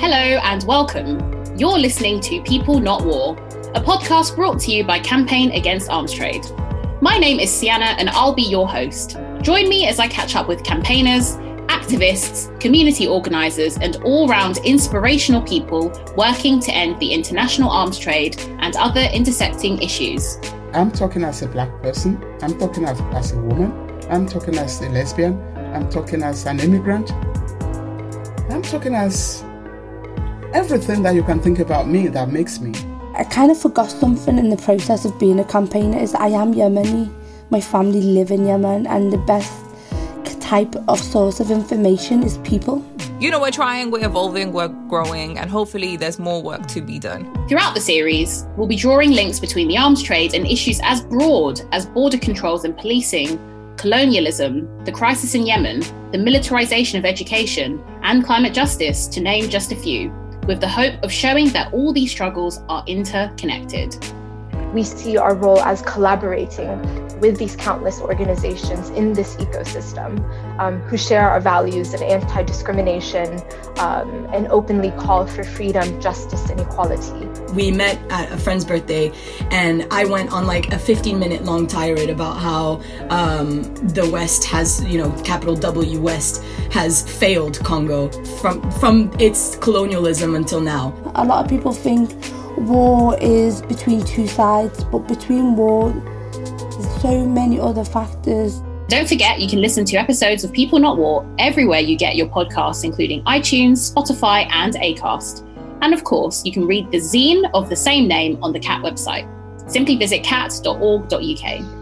Hello and welcome. You're listening to People Not War, a podcast brought to you by Campaign Against Arms Trade. My name is Sienna and I'll be your host. Join me as I catch up with campaigners, activists, community organisers, and all round inspirational people working to end the international arms trade and other intersecting issues. I'm talking as a black person, I'm talking as, as a woman, I'm talking as a lesbian, I'm talking as an immigrant, I'm talking as everything that you can think about me that makes me. I kind of forgot something in the process of being a campaigner is I am Yemeni. My family live in Yemen and the best type of source of information is people. You know, we're trying, we're evolving, we're growing, and hopefully there's more work to be done. Throughout the series, we'll be drawing links between the arms trade and issues as broad as border controls and policing, colonialism, the crisis in Yemen, the militarization of education, and climate justice, to name just a few with the hope of showing that all these struggles are interconnected. We see our role as collaborating with these countless organizations in this ecosystem um, who share our values of anti discrimination um, and openly call for freedom, justice, and equality. We met at a friend's birthday, and I went on like a 15 minute long tirade about how um, the West has, you know, capital W West has failed Congo from, from its colonialism until now. A lot of people think war is between two sides, but between war, there's so many other factors. Don't forget, you can listen to episodes of People Not War everywhere you get your podcasts, including iTunes, Spotify, and Acast. And of course, you can read the zine of the same name on the CAAT website. Simply visit caat.org.uk.